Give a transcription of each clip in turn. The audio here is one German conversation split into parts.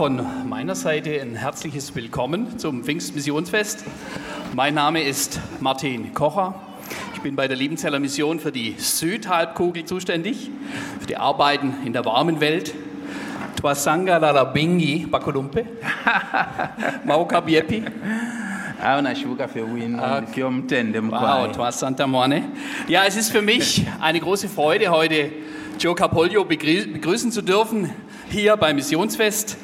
Von meiner Seite ein herzliches Willkommen zum Pfingstmissionsfest. Mein Name ist Martin Kocher. Ich bin bei der Liebenzeller Mission für die Südhalbkugel zuständig, für die Arbeiten in der warmen Welt. Twasanga lalabingi bakolumpe. Mauka biepi. Wow, Twasanta. Ja, es ist für mich eine große Freude, heute Joe Capoglio begrü begrüßen zu dürfen hier beim Missionsfest.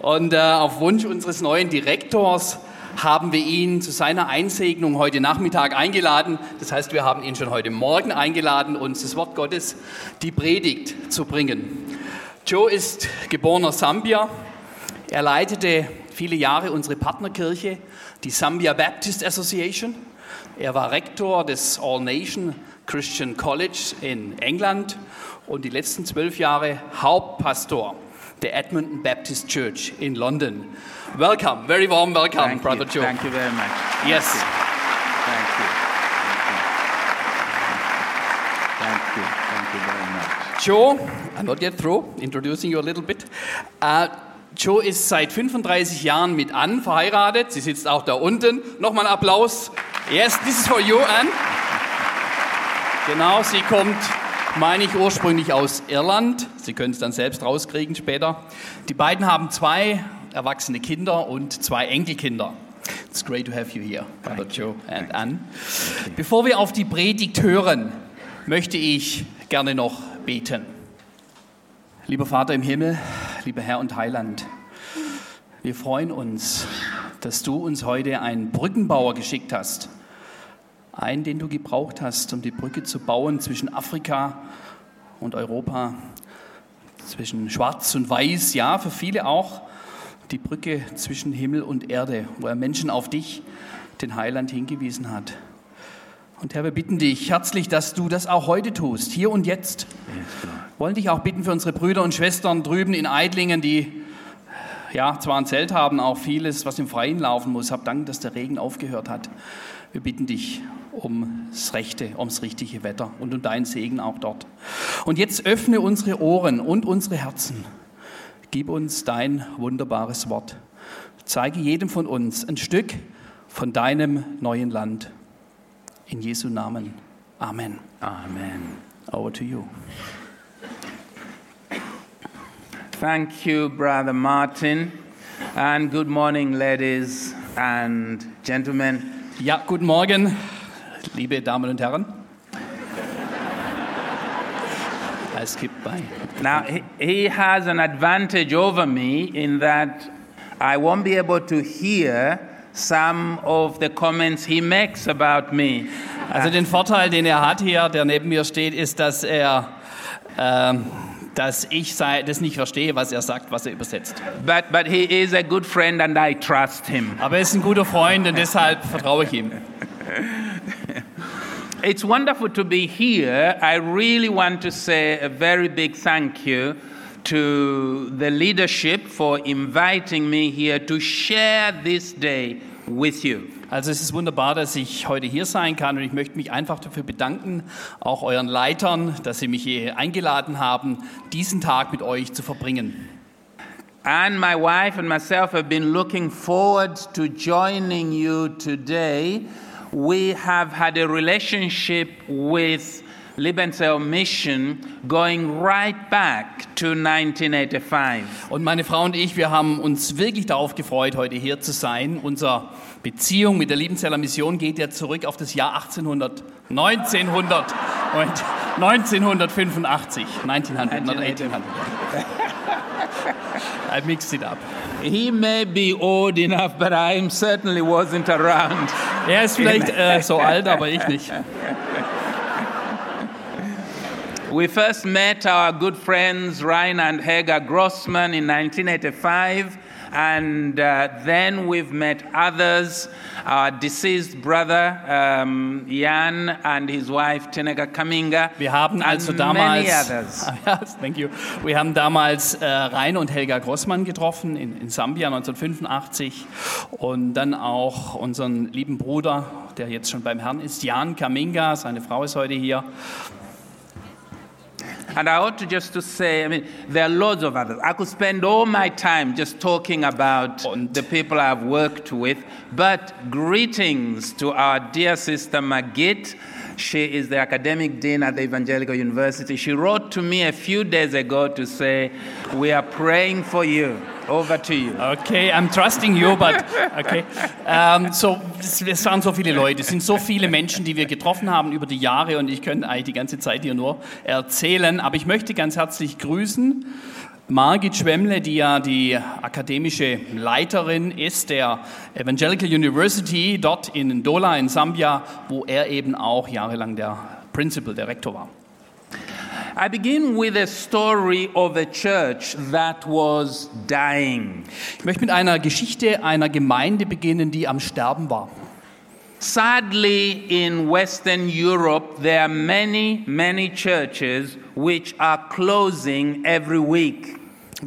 Und äh, auf Wunsch unseres neuen Direktors haben wir ihn zu seiner Einsegnung heute Nachmittag eingeladen. Das heißt, wir haben ihn schon heute Morgen eingeladen, uns das Wort Gottes, die Predigt zu bringen. Joe ist geborener Sambier. Er leitete viele Jahre unsere Partnerkirche, die Zambia Baptist Association. Er war Rektor des All Nation Christian College in England und die letzten zwölf Jahre Hauptpastor der Edmonton Baptist Church in London. Welcome, very warm welcome, thank Brother you Joe. thank you very much Yes. thank you thank you thank you very much Joe, I'm not yet through, introducing you a little bit. Äh, Joe ist seit 35 Jahren mit Ann verheiratet. Sie sitzt auch da unten. Nochmal Applaus. Yes, this is for you, Ann. Genau, sie kommt, meine ich, ursprünglich aus Irland. Sie können es dann selbst rauskriegen später. Die beiden haben zwei erwachsene Kinder und zwei Enkelkinder. It's great to have you here, Brother Joe and Ann. Bevor wir auf die Predigt hören, möchte ich gerne noch beten. Lieber Vater im Himmel, lieber Herr und Heiland, wir freuen uns, dass du uns heute einen Brückenbauer geschickt hast. Einen, den du gebraucht hast, um die Brücke zu bauen zwischen Afrika und Europa, zwischen Schwarz und Weiß, ja, für viele auch die Brücke zwischen Himmel und Erde, wo er Menschen auf dich, den Heiland, hingewiesen hat. Und Herr, wir bitten dich herzlich, dass du das auch heute tust, hier und jetzt. Wollen dich auch bitten für unsere Brüder und Schwestern drüben in Eidlingen, die ja zwar ein Zelt haben, auch vieles, was im Freien laufen muss. Hab Dank, dass der Regen aufgehört hat. Wir bitten dich ums Rechte, ums richtige Wetter und um deinen Segen auch dort. Und jetzt öffne unsere Ohren und unsere Herzen. Gib uns dein wunderbares Wort. Zeige jedem von uns ein Stück von deinem neuen Land. In Jesu Namen. Amen. amen Over to you. thank you brother martin and good morning ladies and gentlemen Ja, guten Morgen, liebe Damen und Herren. I skipped by. Now, he, he has an advantage over me in that I won't be able to hear some of the comments he makes about me. Also den Vorteil, den er hat hier, der neben mir steht, ist, dass er, ähm, dass ich sei, das nicht verstehe, was er sagt, was er übersetzt. But, but he is a good friend and I trust him. Aber er ist ein guter Freund und deshalb vertraue ich ihm. It's wonderful to be here. I really want to say a very big thank you to the leadership for inviting me here to share this day with you. Also es ist wunderbar, dass ich heute hier sein kann und ich möchte mich einfach dafür bedanken, auch euren Leitern, dass sie mich hier eingeladen haben, diesen Tag mit euch zu verbringen. And my wife and myself have been looking forward to joining you today. We have had a relationship with Liebenzell Mission going right back to 1985. Und meine Frau und ich, wir haben uns wirklich darauf gefreut, heute hier zu sein. Unsere Beziehung mit der Liebenzeller Mission geht ja zurück auf das Jahr 1800, 1900 und 1985. 1900, not 1800. I mixed it up. He may be old enough, but I certainly wasn't around. Er ist vielleicht äh, so alt, aber ich nicht. We first met our good friends Rainer and Helga Grossman in 1985, and uh, then we've met others. Our deceased brother um, Jan and his wife Tenega Kaminga. Wir haben also damals, many others. Ja, thank you. Wir haben damals äh, Rainer und Helga Grossmann getroffen in, in Sambia 1985 und dann auch unseren lieben Bruder, der jetzt schon beim Herrn ist, Jan Kaminga, seine Frau ist heute hier. And I ought to just to say, I mean, there are loads of others. I could spend all my time just talking about the people I've worked with, but greetings to our dear sister Magit. She is the academic dean at the Evangelical University. She wrote to me a few days ago to say, We are praying for you. Over to you. Okay, I'm trusting you, but okay. Ähm, so, es waren so viele Leute, es sind so viele Menschen, die wir getroffen haben über die Jahre und ich könnte eigentlich die ganze Zeit hier nur erzählen, aber ich möchte ganz herzlich grüßen Margit Schwemmle, die ja die akademische Leiterin ist der Evangelical University dort in Ndola in Sambia, wo er eben auch jahrelang der Principal, der Rektor war. I begin with a story of a church that was dying. Ich möchte mit einer Geschichte einer Gemeinde beginnen, die am Sterben war. Sadly, in Western Europe, there are many, many churches which are closing every week.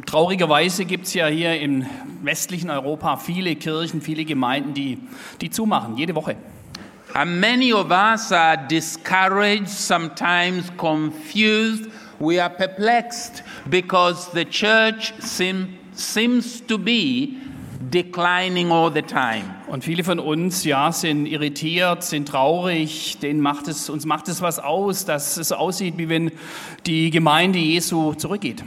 Traurigerweise gibt es ja hier im westlichen Europa viele Kirchen, viele Gemeinden, die, die zumachen, jede Woche. And many of us are discouraged, sometimes confused. We are perplexed because the church seem, seems to be declining all the time. Und viele von uns, ja, sind irritiert, sind traurig, denen macht es, uns macht es was aus, dass es aussieht, wie wenn die Gemeinde Jesu zurückgeht.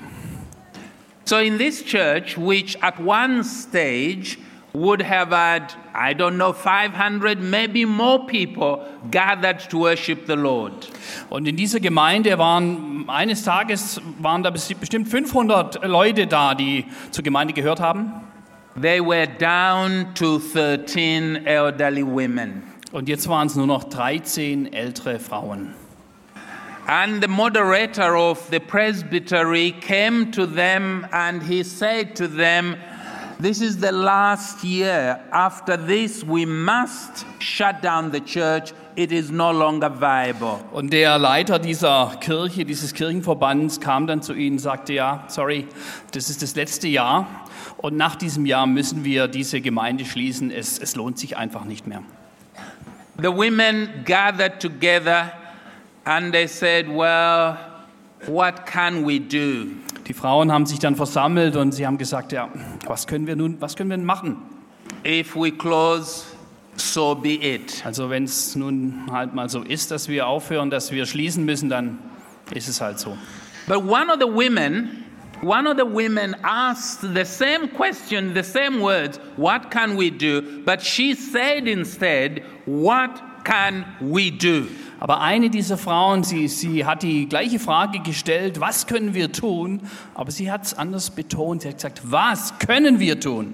So, in this church, which at one stage would have had, I don't know, 500, maybe more people gathered to worship the Lord. Und in dieser Gemeinde waren eines Tages waren da bestimmt 500 Leute da, die zur Gemeinde gehört haben. They were down to 13 elderly women. Und jetzt waren es nur noch 13 ältere Frauen. And the moderator of the presbytery came to them and he said to them, This is the last year. After this, we must shut down the church. It is no longer viable. Und der Leiter dieser Kirche, dieses Kirchenverbands, kam dann zu ihnen und sagte, ja, sorry, das ist das letzte Jahr und nach diesem Jahr müssen wir diese Gemeinde schließen. Es, es lohnt sich einfach nicht mehr. The women gathered together and they said, Well, what can we do? Die Frauen haben sich dann versammelt und sie haben gesagt, ja, was können wir nun, was können wir machen? If we close, so be it. Also wenn es nun halt mal so ist, dass wir aufhören, dass wir schließen müssen, dann ist es halt so. But one of the women, one of the women asked the same question, the same words, what can we do? But she said instead, what can we do? Aber eine dieser Frauen, sie, sie hat die gleiche Frage gestellt, was können wir tun? Aber sie hat es anders betont. Sie hat gesagt, was können wir tun?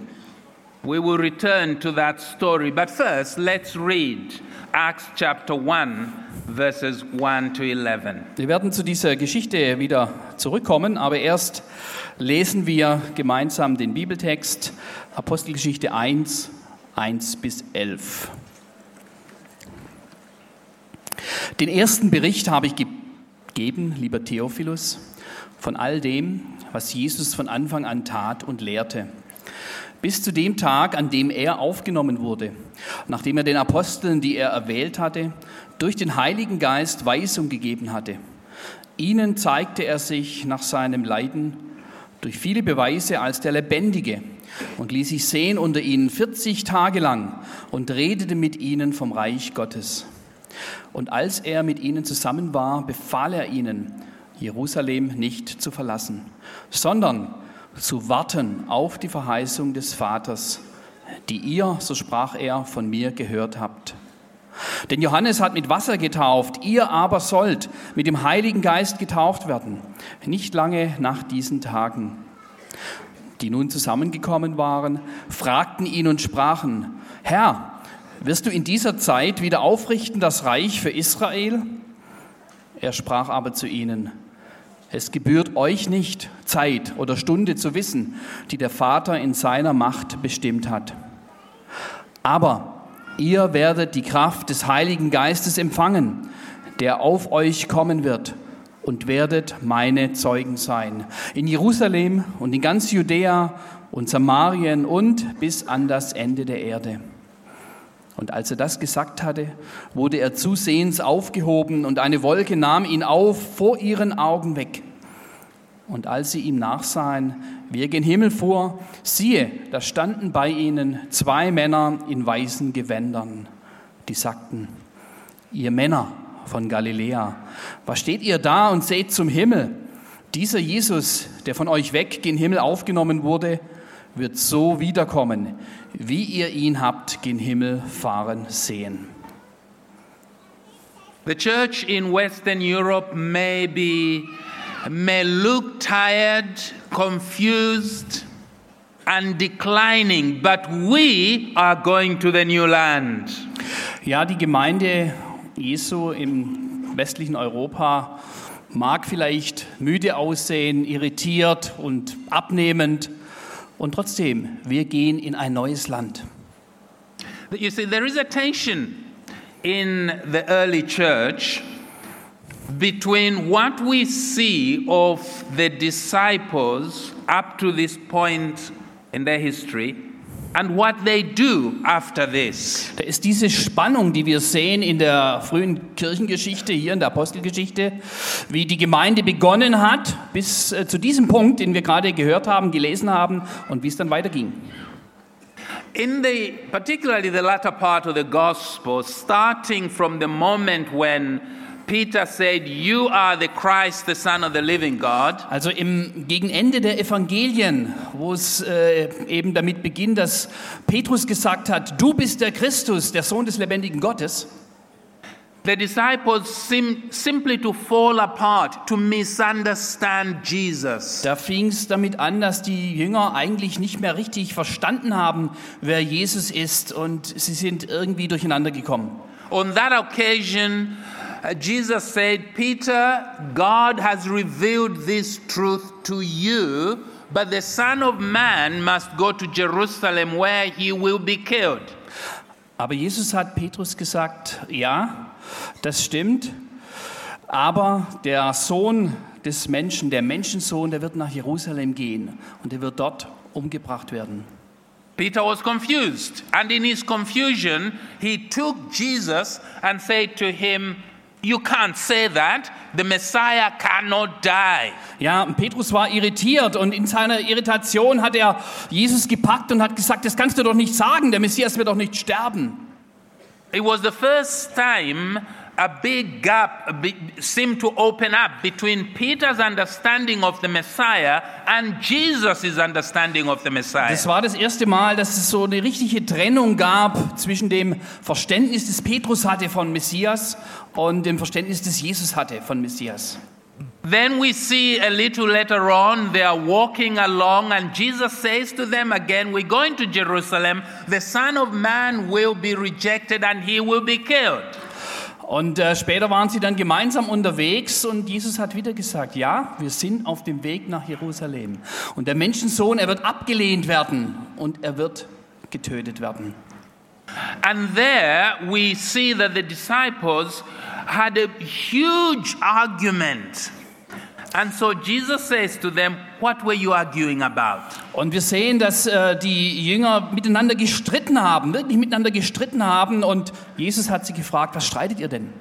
We will return to that story, but first let's read Acts chapter 1, verses 1 to 11. Wir werden zu dieser Geschichte wieder zurückkommen, aber erst lesen wir gemeinsam den Bibeltext Apostelgeschichte 1, 1 bis 11. Den ersten Bericht habe ich gegeben, lieber Theophilus, von all dem, was Jesus von Anfang an tat und lehrte, bis zu dem Tag, an dem er aufgenommen wurde, nachdem er den Aposteln, die er erwählt hatte, durch den Heiligen Geist Weisung gegeben hatte. Ihnen zeigte er sich nach seinem Leiden durch viele Beweise als der Lebendige und ließ sich sehen unter ihnen 40 Tage lang und redete mit ihnen vom Reich Gottes. Und als er mit ihnen zusammen war, befahl er ihnen, Jerusalem nicht zu verlassen, sondern zu warten auf die Verheißung des Vaters, die ihr, so sprach er, von mir gehört habt. Denn Johannes hat mit Wasser getauft, ihr aber sollt mit dem Heiligen Geist getauft werden, nicht lange nach diesen Tagen. Die nun zusammengekommen waren, fragten ihn und sprachen, Herr, wirst du in dieser Zeit wieder aufrichten das Reich für Israel? Er sprach aber zu ihnen, Es gebührt euch nicht, Zeit oder Stunde zu wissen, die der Vater in seiner Macht bestimmt hat. Aber ihr werdet die Kraft des Heiligen Geistes empfangen, der auf euch kommen wird, und werdet meine Zeugen sein. In Jerusalem und in ganz Judäa und Samarien und bis an das Ende der Erde. Und als er das gesagt hatte, wurde er zusehends aufgehoben und eine Wolke nahm ihn auf vor ihren Augen weg. Und als sie ihm nachsahen, wie er gen Himmel fuhr, siehe, da standen bei ihnen zwei Männer in weißen Gewändern, die sagten, ihr Männer von Galiläa, was steht ihr da und seht zum Himmel? Dieser Jesus, der von euch weg gen Himmel aufgenommen wurde, wird so wiederkommen, wie ihr ihn habt gen Himmel fahren sehen. The church in Western Europe may be may look tired, confused, and declining, but we are going to the new land. Ja, die Gemeinde Jesu im westlichen Europa mag vielleicht müde aussehen, irritiert und abnehmend, und trotzdem, wir gehen in ein neues Land. You see, there is a tension in the early church between what we see of the disciples up to this point in their history and what they do after this. Da ist diese Spannung, die wir sehen in der frühen Kirchengeschichte, hier in der Apostelgeschichte, wie die Gemeinde begonnen hat, bis äh, zu diesem Punkt, den wir gerade gehört haben, gelesen haben und wie es dann weiterging. In the particularly the latter part of the gospel, starting from the moment when Peter said, You are the Christ, the Son of the living God. Also im Gegenende der Evangelien, wo es äh, eben damit beginnt, dass Petrus gesagt hat, du bist der Christus, der Sohn des lebendigen Gottes. The disciples seem simply to fall apart, to misunderstand Jesus. Da fing es damit an, dass die Jünger eigentlich nicht mehr richtig verstanden haben, wer Jesus ist und sie sind irgendwie durcheinander gekommen. On that occasion, Jesus said, Peter, God has revealed this truth to you, but the Son of Man must go to Jerusalem where he will be killed. Aber Jesus hat Petrus gesagt, ja, das stimmt, aber der Sohn des Menschen, der Menschensohn, der wird nach Jerusalem gehen und er wird dort umgebracht werden. Peter was confused, and in his confusion, he took Jesus and said to him, You can't say that. The Messiah cannot die. Ja, und Petrus war irritiert und in seiner Irritation hat er Jesus gepackt und hat gesagt, das kannst du doch nicht sagen, der Messias wird doch nicht sterben. It was the first time a big gap seemed to open up between Peter's understanding of the Messiah and Jesus' understanding of the Messiah. Das war das erste Mal, dass es so eine richtige Trennung gab zwischen dem Verständnis, das Petrus hatte von Messias und dem Verständnis, das Jesus hatte von Messias. Then we see a little later on, they are walking along, and Jesus says to them again, We're going to Jerusalem. The Son of Man will be rejected and he will be killed. Und äh, später waren sie dann gemeinsam unterwegs und Jesus hat wieder gesagt, ja, wir sind auf dem Weg nach Jerusalem. Und der Menschensohn, er wird abgelehnt werden und er wird getötet werden. And there we see that the disciples had a huge argument. And so Jesus says to them, What were you arguing about? Und wir sehen, dass äh, die Jünger miteinander gestritten haben, wirklich miteinander gestritten haben. Und Jesus hat sie gefragt, was streitet ihr denn?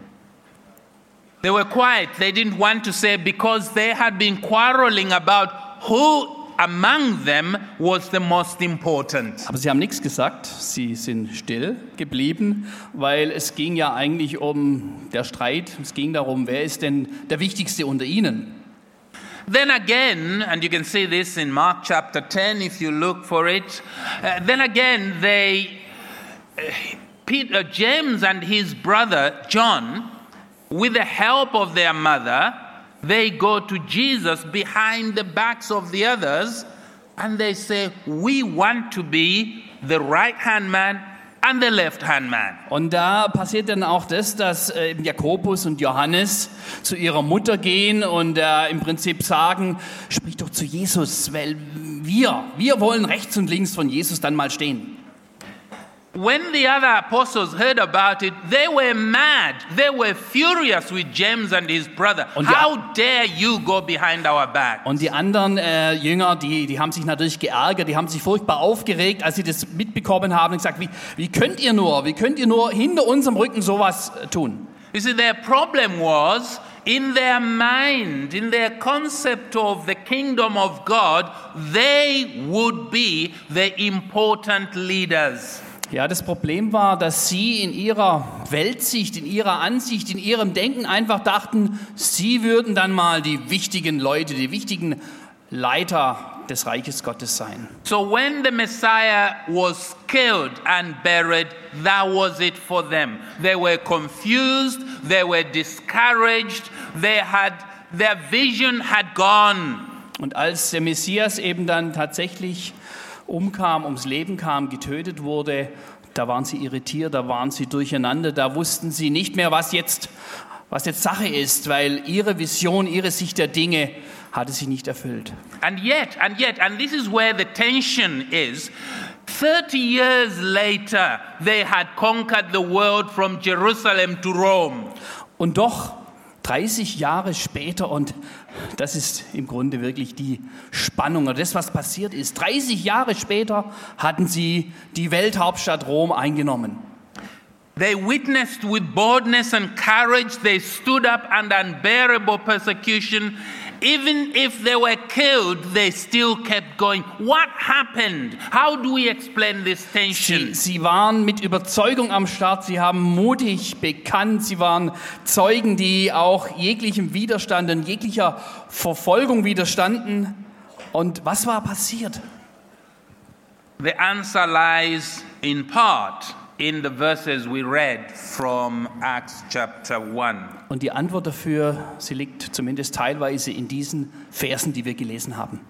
They were quiet. They didn't want to say because they had been quarreling about who among them was the most important. Aber sie haben nichts gesagt, sie sind still geblieben, weil es ging ja eigentlich um der Streit, es ging darum, wer ist denn der Wichtigste unter ihnen. Then again, and you can see this in Mark chapter 10 if you look for it, uh, then again, they, uh, Peter, James and his brother John, with the help of their mother, they go to Jesus behind the backs of the others and they say, We want to be the right hand man and the left hand man. Und da passiert dann auch das, dass äh, Jakobus und Johannes zu ihrer Mutter gehen und äh, im Prinzip sagen, sprich doch zu Jesus, weil wir, wir wollen rechts und links von Jesus dann mal stehen. When the other apostles heard about it, they were mad. They were furious with James and his brother. Und die- How dare you go behind our back? Und die anderen äh, Jünger, die, die haben sich natürlich geärgert, die haben sich furchtbar aufgeregt, als sie das mitbekommen haben und gesagt, wie, wie könnt ihr nur, wie könnt ihr nur hinter unserem Rücken sowas äh, tun? You see, their problem was in their mind, in their concept of the kingdom of God, they would be the important leaders. Ja, das Problem war, dass sie in ihrer Weltsicht, in ihrer Ansicht, in ihrem Denken einfach dachten, sie würden dann mal die wichtigen Leute, die wichtigen Leiter des Reiches Gottes sein. So when the Messiah was killed and buried, that was it for them. They were confused, they were discouraged, they had their vision had gone. Und als der Messias eben dann tatsächlich umkam, ums Leben kam, getötet wurde, da waren sie irritiert, da waren sie durcheinander, da wussten sie nicht mehr, was jetzt, was jetzt Sache ist, weil ihre Vision, ihre Sicht der Dinge hatte sich nicht erfüllt. And yet, and yet, and this is where the tension is. 30 years later, they had conquered the world from Jerusalem to Rome. Und doch 30 Jahre später, und das ist im Grunde wirklich die Spannung oder das, was passiert ist, 30 Jahre später hatten sie die Welthauptstadt Rom eingenommen. They witnessed with boldness and courage. They stood up under unbearable persecution. Even if they were killed, they still kept going. What happened? How do we explain this Sie, tension? sie waren mit Überzeugung am Start, sie haben mutig bekannt, sie waren Zeugen, die auch jeglichem Widerstand und jeglicher Verfolgung widerstanden. Und was war passiert? The answer lies in part in the verses we read from Acts chapter 1. Und die Antwort dafür, sie liegt zumindest teilweise in diesen Versen, die wir gelesen haben.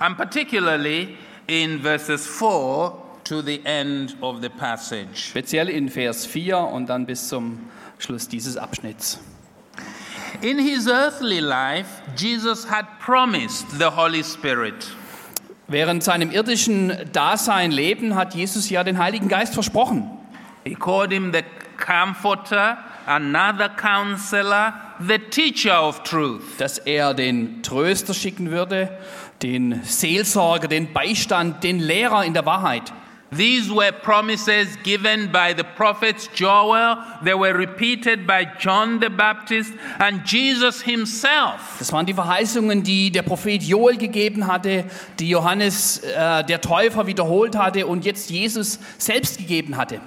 and particularly in verses 4 to the end of the passage. Speziell in Vers 4 und dann bis zum Schluss dieses Abschnitts. In his earthly life, Jesus had promised the Holy Spirit. Während seinem irdischen Dasein, Leben hat Jesus ja den Heiligen Geist versprochen. He called him the Comforter, another Counselor, the Teacher of Truth. dass er den Tröster schicken würde, den Seelsorger, den Beistand, den Lehrer in der Wahrheit. These were promises given by the prophets Joel, they were repeated by John the Baptist and Jesus himself. Das waren die Verheißungen, die der Prophet Joel gegeben hatte, die Johannes äh, der Täufer wiederholt hatte und jetzt Jesus selbst gegeben hatte.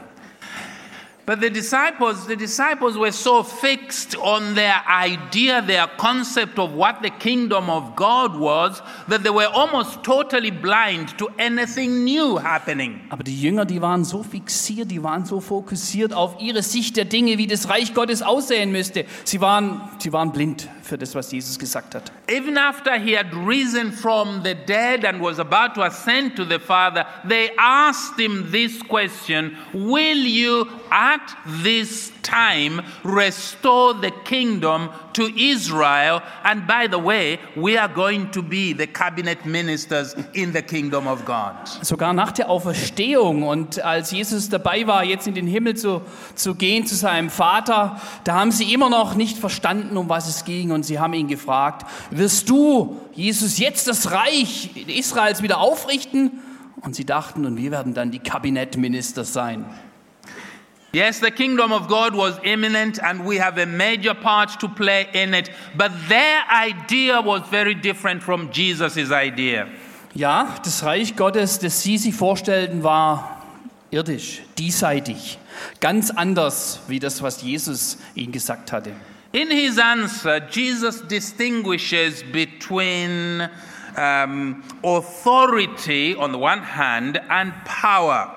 But the disciples, the disciples were so fixed on their idea, their concept of what the kingdom of God was, that they were almost totally blind to anything new happening. Aber die Jünger, die waren so fixiert, die waren so fokussiert auf ihre Sicht der Dinge, wie das Reich Gottes aussehen müsste. Sie waren, sie waren blind für das, was Jesus gesagt hat. Even after he had risen from the dead and was about to ascend to the Father, they asked him this question Will you at this time restore the kingdom to Israel? And by the way, we are going to be the cabinet ministers in the kingdom of God. Sogar nach der Auferstehung und als Jesus dabei war, jetzt in den Himmel zu, zu gehen zu seinem Vater, da haben sie immer noch nicht verstanden, um was es ging und sie haben ihn gefragt, wirst du, Jesus, jetzt das Reich Israels wieder aufrichten? Und sie dachten, und wir werden dann die Kabinettminister sein. Yes, the kingdom of God was imminent and we have a major part to play in it, but their idea was very different from Jesus' idea. Ja, das Reich Gottes, das sie sich vorstellten, war irdisch, diesseitig, ganz anders wie das, was Jesus ihnen gesagt hatte. In his answer, Jesus distinguishes between um, authority on the one hand and power.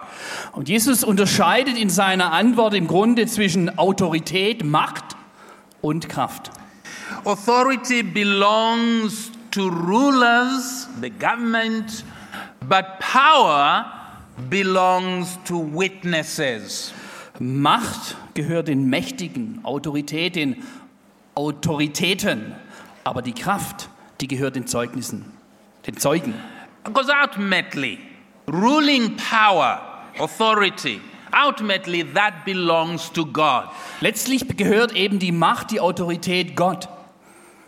Und Jesus unterscheidet in seiner Antwort im Grunde zwischen Autorität, Macht und Kraft. Authority belongs to rulers, the government, but power belongs to witnesses. Macht gehört den Mächtigen, Autorität den Autoritäten, aber die Kraft, die gehört den Zeugnissen, den Zeugen. Because ultimately, ruling power, authority, ultimately that belongs to God. Letztlich gehört eben die Macht, die Autorität Gott.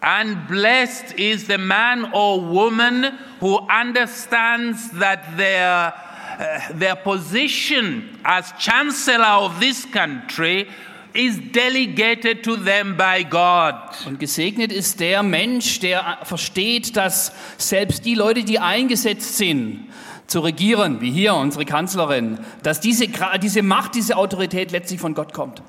And blessed is the man or woman who understands that their, uh, their position as chancellor of this country is delegated to them by God. Und gesegnet ist der Mensch, der versteht, dass selbst die Leute, die eingesetzt sind, zu regieren, wie hier unsere Kanzlerin, dass diese, diese Macht, diese Autorität letztlich von Gott kommt.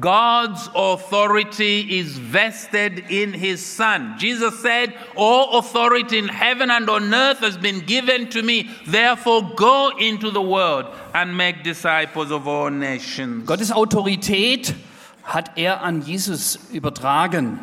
God's authority is vested in his Son. Jesus said, All authority in heaven and on earth has been given to me. Therefore, go into the world and make disciples of all nations. Gottes Autorität hat er an Jesus übertragen.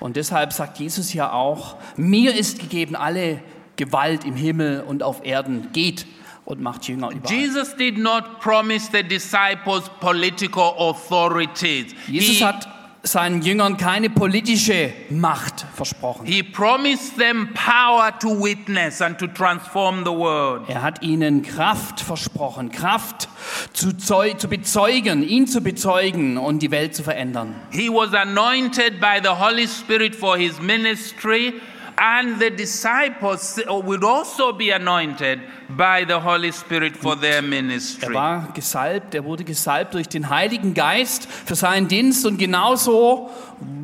Und deshalb sagt Jesus ja auch, mir ist gegeben alle Gewalt im Himmel und auf Erden. Geht und macht Jünger überall. Jesus did not promise the disciples political authorities. Jesus he, hat seinen Jüngern keine politische Macht versprochen. he promised them power to witness and to transform the world. Er hat ihnen Kraft versprochen, Kraft zu, zeu zu bezeugen, ihn zu bezeugen und die Welt zu verändern. He was anointed by the Holy Spirit for his ministry, and the disciples would also be anointed by the Holy Spirit for their Er ministry. war gesalbt, er wurde gesalbt durch den Heiligen Geist für seinen Dienst und genauso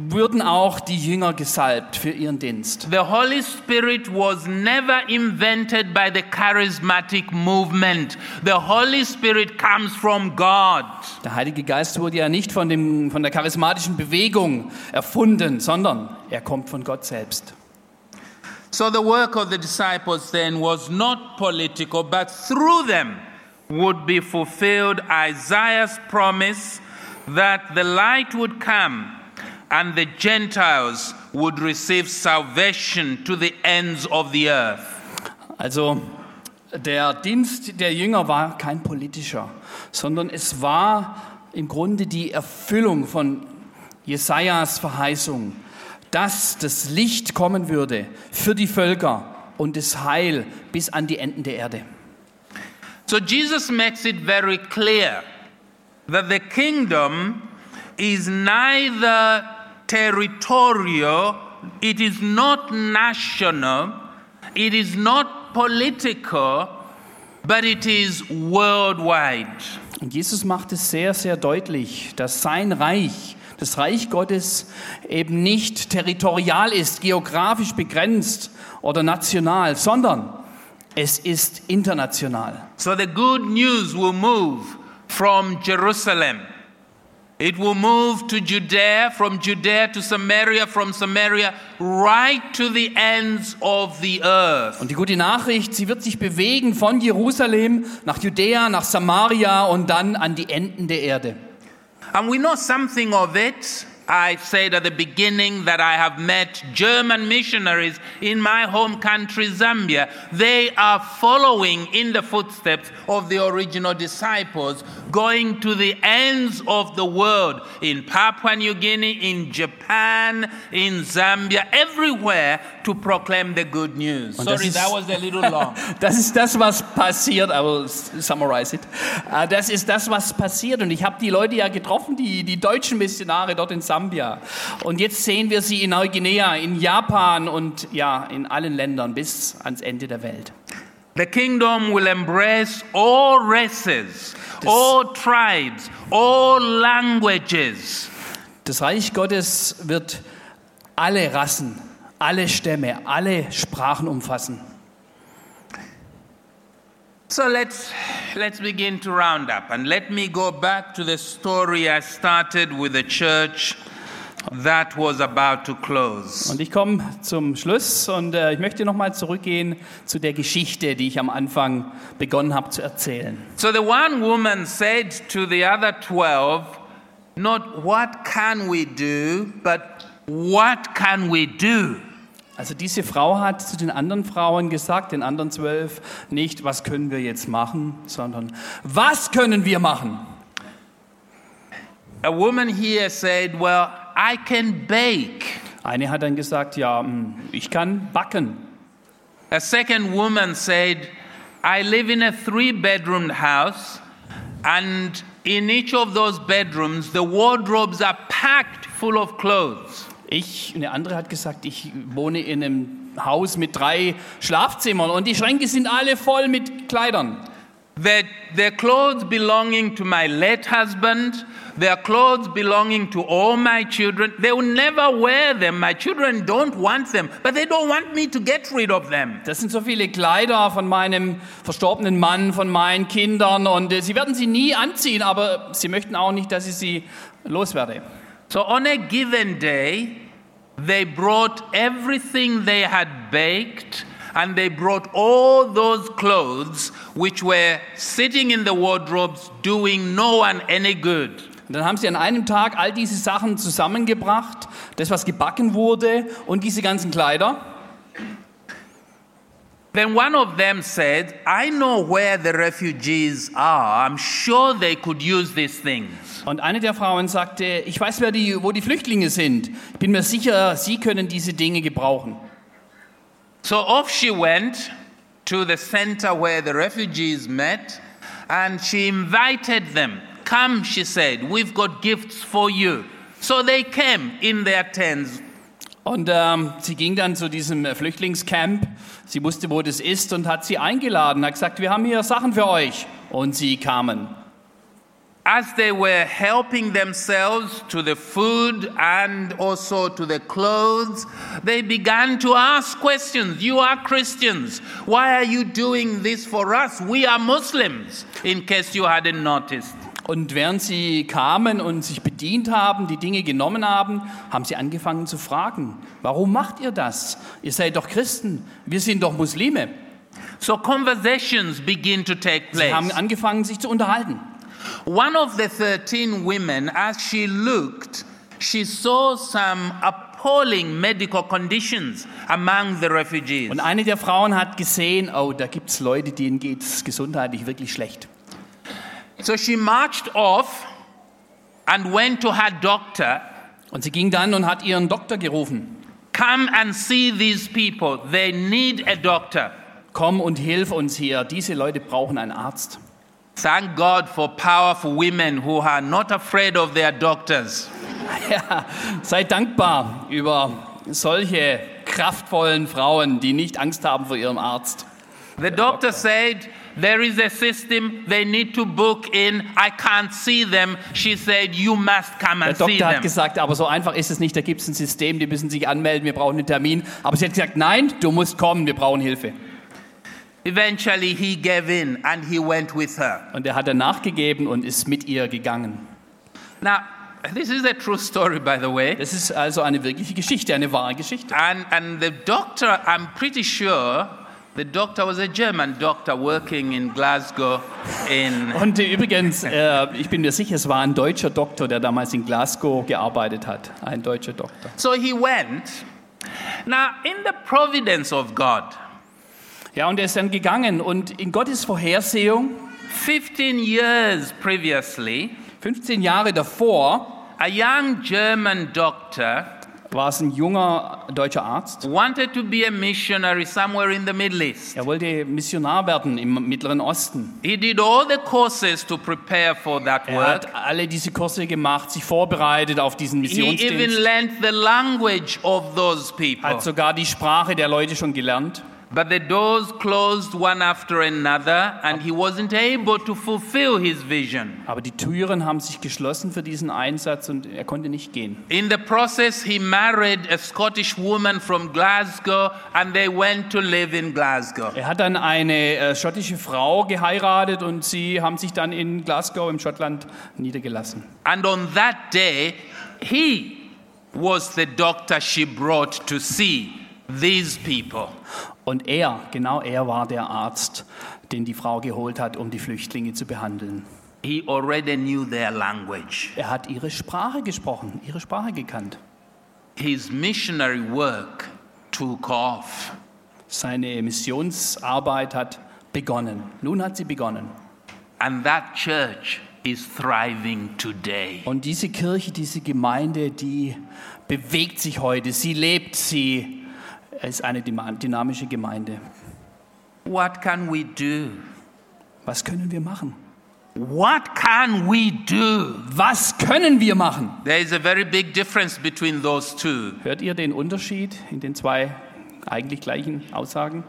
wurden auch die Jünger gesalbt für ihren Dienst. The Holy Spirit was never invented by the charismatic movement. The Holy Spirit comes from God. Der Heilige Geist wurde ja nicht von, dem, von der charismatischen Bewegung erfunden, sondern er kommt von Gott selbst. So the work of the disciples then was not political, but through them would be fulfilled Isaiah's promise that the light would come and the Gentiles would receive salvation to the ends of the earth. Also der Dienst der Jünger war kein politischer, sondern es war im Grunde die Erfüllung von Jesajas Verheißung, dass das Licht kommen würde für die Völker und das Heil bis an die Enden der Erde. So Jesus makes it very clear that the kingdom is neither territorial, it is not national, it is not political, but it is worldwide. Und Jesus macht es sehr, sehr deutlich, dass sein Reich, das Reich Gottes, eben nicht territorial ist, geografisch begrenzt oder national, sondern es ist international. So the good news will move from Jerusalem. It will move to Judea, from Judea to Samaria, from Samaria right to the ends of the earth. Und die gute Nachricht, sie wird sich bewegen von Jerusalem nach Judäa, nach Samaria und dann an die Enden der Erde. And we know something of it. I said at the beginning that I have met German missionaries in my home country, Zambia. They are following in the footsteps of the original disciples, going to the ends of the world in Papua New Guinea, in Japan, in Zambia, everywhere to proclaim the good news. Und das Sorry, ist- that was a little long. Das ist das, was passiert. I will summarize it. Äh, Das ist das, was passiert. Und ich habe die Leute ja getroffen, die, die deutschen Missionare dort in Sambia. Und jetzt sehen wir sie in Neuguinea, in Japan und ja, in allen Ländern bis ans Ende der Welt. The kingdom will embrace all races, all tribes, all languages. Das Reich Gottes wird alle Rassen, alle Stämme, alle Sprachen umfassen. So let's let's begin to round up and let me go back to the story I started with the church that was about to close. Und ich komme zum Schluss und äh, ich möchte nochmal zurückgehen zu der Geschichte, die ich am Anfang begonnen habe zu erzählen. So the one woman said to the other 12, not what can we do, but what can we do? Also diese Frau hat zu den anderen Frauen gesagt, den anderen zwölf, nicht, was können wir jetzt machen, sondern was können wir machen? A woman here said, Well, I can bake. Eine hat dann gesagt, ja, hm, ich kann backen. A second woman said, I live in a three bedroom house, and in each of those bedrooms, the wardrobes are packed full of clothes. Ich, eine andere hat gesagt, ich wohne in einem Haus mit drei Schlafzimmern und die Schränke sind alle voll mit Kleidern. They're, they're clothes belonging to my late husband. They're clothes belonging to all my children. They will never wear them. My children don't want them, but they don't want me to get rid of them. Das sind so viele Kleider von meinem verstorbenen Mann, von meinen Kindern und äh, sie werden sie nie anziehen, aber sie möchten auch nicht, dass ich sie loswerde. So on a given day, they brought everything they had baked and they brought all those clothes which were sitting in the wardrobes doing no one any good. Und dann haben sie an einem Tag all diese Sachen zusammengebracht, das was gebacken wurde und diese ganzen Kleider. Then one of them said, I know where the refugees are. I'm sure they could use these things. Und eine der Frauen sagte, ich weiß, wer die, wo die Flüchtlinge sind. Ich bin mir sicher, sie können diese Dinge gebrauchen. So off she went to the center where the refugees met and she invited them. Come, she said, we've got gifts for you. So they came in their tents. Und ähm, sie ging dann zu diesem äh, Flüchtlingscamp. Sie wusste, wo das ist und hat sie eingeladen. Hat gesagt, wir haben hier Sachen für euch. Und sie kamen. As they were helping themselves to the food and also to the clothes, they began to ask questions. You are Christians. Why are you doing this for us? We are Muslims, in case you hadn't noticed. Und während sie kamen und sich bedient haben, die Dinge genommen haben, haben sie angefangen zu fragen, warum macht ihr das? Ihr seid doch Christen, wir sind doch Muslime. So conversations begin to take Sie haben place. angefangen, sich zu unterhalten. One of the 13 women, as she looked, she saw some appalling medical conditions among the refugees. Und eine der Frauen hat gesehen, oh, da gibt es Leute, denen geht es gesundheitlich wirklich schlecht. So she marched off and went to her doctor. Und sie ging dann und hat ihren Doktor gerufen. Come and see these people. They need a doctor. Komm und hilf uns hier. Diese Leute brauchen einen Arzt. Thank God for powerful women who are not afraid of their doctors. Ja, seid dankbar über solche kraftvollen Frauen, die nicht Angst haben vor ihrem Arzt. The doctor said, There is a system, they need to book in. I can't see them. She said, You must come Der and see Doktor hat them. gesagt, aber so einfach ist es nicht. Da gibt es ein System, die müssen sich anmelden, wir brauchen einen Termin. Aber sie hat gesagt, nein, du musst kommen, wir brauchen Hilfe. Eventually, he gave in and he went with her. Und er hat dann nachgegeben und ist mit ihr gegangen. Now, this is a true story, by the way. Das ist also eine wirkliche Geschichte, eine wahre Geschichte. And, and the doctor, I'm pretty sure the doctor was a German doctor working in Glasgow in. Und äh, übrigens, äh, ich bin mir sicher, es war ein deutscher Doktor, der damals in Glasgow gearbeitet hat. Ein deutscher Doktor. So he went. Now, in the providence of God, Ja, und er ist dann gegangen und in Gottes Vorhersehung, 15 years previously, 15 Jahre davor, a young German doctor war es ein junger deutscher Arzt. wanted to be a missionary somewhere in the Middle East. Er wollte Missionar werden im Mittleren Osten. He did all the courses to prepare for that Er work. hat alle diese Kurse gemacht, sich vorbereitet auf diesen He even Missionsdienst. learned the language of those people. Hat sogar die Sprache der Leute schon gelernt. But the doors closed one after another, and he wasn't able to fulfill his vision. Aber die Türen haben sich geschlossen für diesen Einsatz und er konnte nicht gehen. In the process, he married a Scottish woman from Glasgow, and they went to live in Glasgow. Er hat dann eine äh, schottische Frau geheiratet und sie haben sich dann in Glasgow im Schottland niedergelassen. And on that day, he was the doctor she brought to see these people. Und er, genau er war der Arzt, den die Frau geholt hat, um die Flüchtlinge zu behandeln. He already knew their language. Er hat ihre Sprache gesprochen, ihre Sprache gekannt. His missionary work took off. Seine Missionsarbeit hat begonnen. Nun hat sie begonnen. And that church is thriving today. Und diese Kirche, diese Gemeinde, die bewegt sich heute. Sie lebt, sie ist eine dynamische Gemeinde. What can we do? Was können wir machen? What can we do? Was können wir machen? There is a very big difference between those two. Hört ihr den Unterschied in den zwei eigentlich gleichen Aussagen?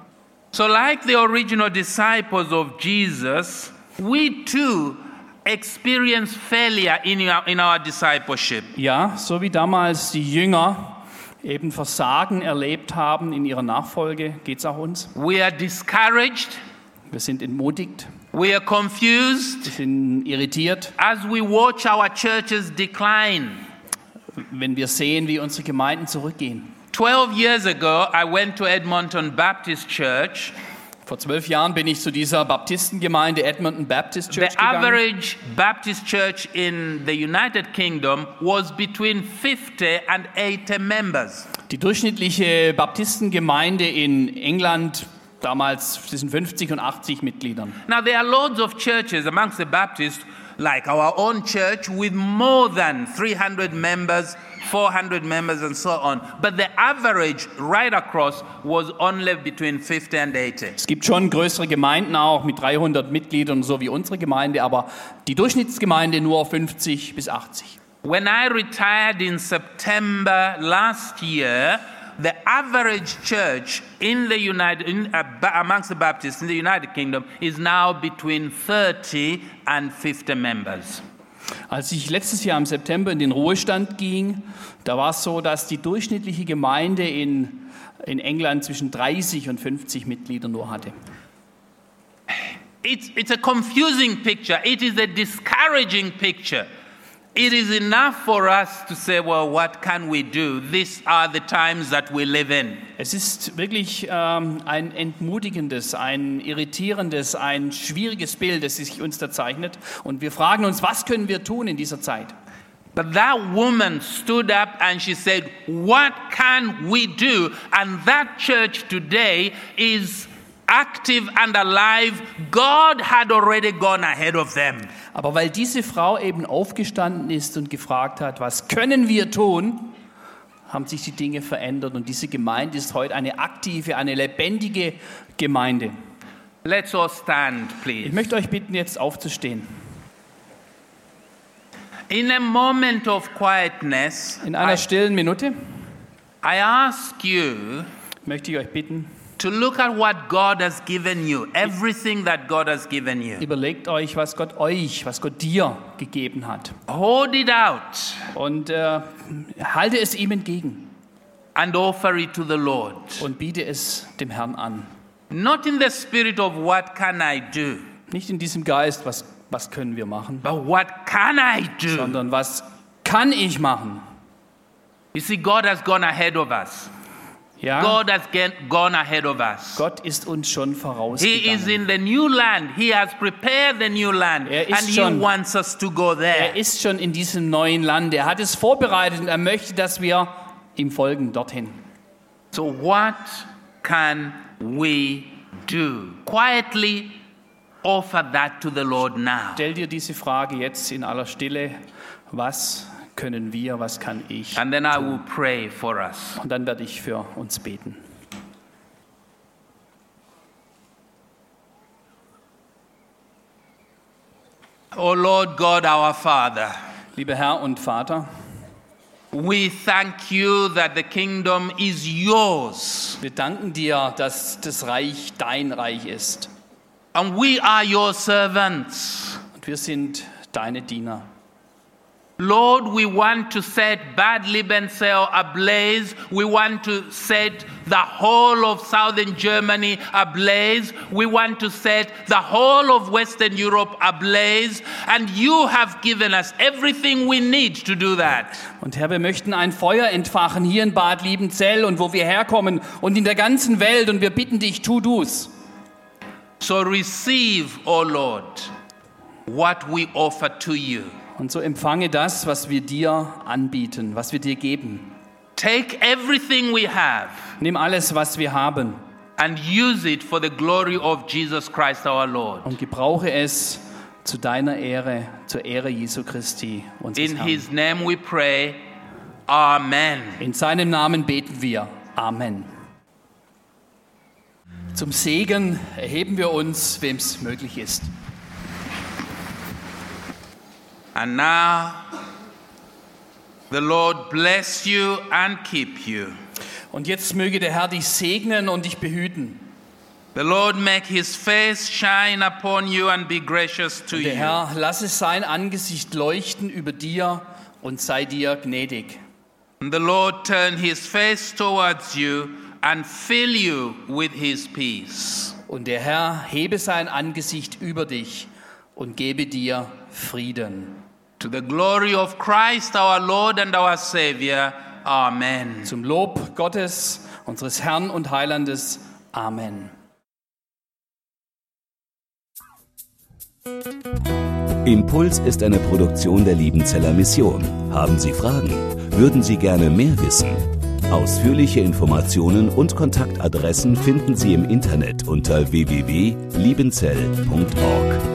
So, like the original disciples of Jesus, we too experience failure in our, in our discipleship. Ja, so wie damals die Jünger eben Versagen erlebt haben in ihrer Nachfolge, geht es auch uns. We are discouraged, Wir sind entmutigt, we are confused wir sind irritiert, as we watch our churches decline. wenn wir sehen, wie unsere Gemeinden zurückgehen. 12 years ago, I went to Edmonton Baptist Church. Vor zwölf Jahren bin ich zu dieser Baptistengemeinde Edmonton Baptist The Church gegangen. average Baptist church in the United Kingdom was between 50 and 80 members. Die durchschnittliche Baptistengemeinde in England, damals zwischen 50 und 80 Mitgliedern. Now, there are loads of churches amongst the Baptists, like our own church, with more than 300 members, 400 members, and so on. But the average right across was only between 50 and 80. Es gibt schon größere Gemeinden auch mit 300 Mitgliedern, so wie unsere Gemeinde, aber die Durchschnittsgemeinde nur 50 bis 80. When I retired in September last year, the average church in the United, in, uh, amongst the Baptists in the United Kingdom is now between 30 and 50 members. Als ich letztes Jahr im September in den Ruhestand ging, da war es so, dass die durchschnittliche Gemeinde in, in England zwischen 30 und 50 Mitglieder nur hatte. It's, it's a confusing picture. It is a discouraging picture. It is enough for us to say, well, what can we do? These are the times that we live in. Es ist wirklich ähm, ein entmutigendes, ein irritierendes, ein schwieriges Bild, das sich uns da zeichnet. Und wir fragen uns, was können wir tun in dieser Zeit? But that woman stood up and she said, What can we do? And that church today is active and alive. God had already gone ahead of them. Aber weil diese Frau eben aufgestanden ist und gefragt hat, was können wir tun, haben sich die Dinge verändert und diese Gemeinde ist heute eine aktive, eine lebendige Gemeinde. Let's all stand, Ich please. möchte euch bitten, jetzt aufzustehen. In a moment of quietness, In einer I, stillen Minute I ask you möchte ich euch bitten, to look at what God has given you, everything that God has given you. überlegt euch, was Gott euch, was Gott dir gegeben hat. Hold it out Und äh, halte es ihm entgegen and offer it to the Lord. und biete es dem Herrn an. Not in the spirit of what can I do, Nicht in diesem Geist, was, was können wir machen, but what can I do? sondern was kann ich machen? You see, God has gone ahead of us. Ja, God has gone ahead of us. Gott ist uns schon He is vorausgegangen. in the new land. He has prepared the new land. Er ist and He schon- wants us to go there. Er ist schon in diesem neuen Land. Er hat es vorbereitet und er möchte, dass wir ihm folgen dorthin. So, what can we do? Quietly offer that to the Lord now. Stell dir diese Frage jetzt in aller Stille. Was können wir, was kann ich? And then I will pray for us. Und dann werde ich für uns beten. Oh Lord God, our Father, Lieber Herr und Vater, we thank you that the kingdom is yours wir danken dir, dass das Reich dein Reich ist. and we are your servants. Und wir sind deine Diener. Lord, we want to set Bad Liebenzell ablaze. We want to set the whole of southern Germany ablaze. We want to set the whole of Western Europe ablaze. And you have given us everything we need to do that. Und Herr, wir möchten ein Feuer entfachen hier in Bad Liebenzell und wo wir herkommen und in der ganzen Welt. Und wir bitten dich, tu du's. So receive, O Lord, what we offer to you. Und so empfange das, was wir dir anbieten, was wir dir geben. Take everything we have Nimm alles, was wir haben and use it for the glory of Jesus Christ our Lord. und gebrauche es zu deiner Ehre, zur Ehre Jesu Christi, unseres In Herrn. his name we pray. Amen. In seinem Namen beten wir. Amen. Zum Segen erheben wir uns, wem es möglich ist. And now, the Lord bless you and keep you. Und jetzt möge der Herr dich segnen und dich behüten. The Lord make his face shine upon you and be gracious to Der you. Herr lasse sein Angesicht leuchten über dir und sei dir gnädig. And the Lord turn his face towards you and fill you with his peace. Und der Herr hebe sein Angesicht über dich und gebe dir Frieden. To the glory of Christ our Lord and our Savior. Amen. Zum Lob Gottes, unseres Herrn und Heilandes. Amen. Impuls ist eine Produktion der Liebenzeller Mission. Haben Sie Fragen? Würden Sie gerne mehr wissen? Ausführliche Informationen und Kontaktadressen finden Sie im Internet unter www.liebenzell.org.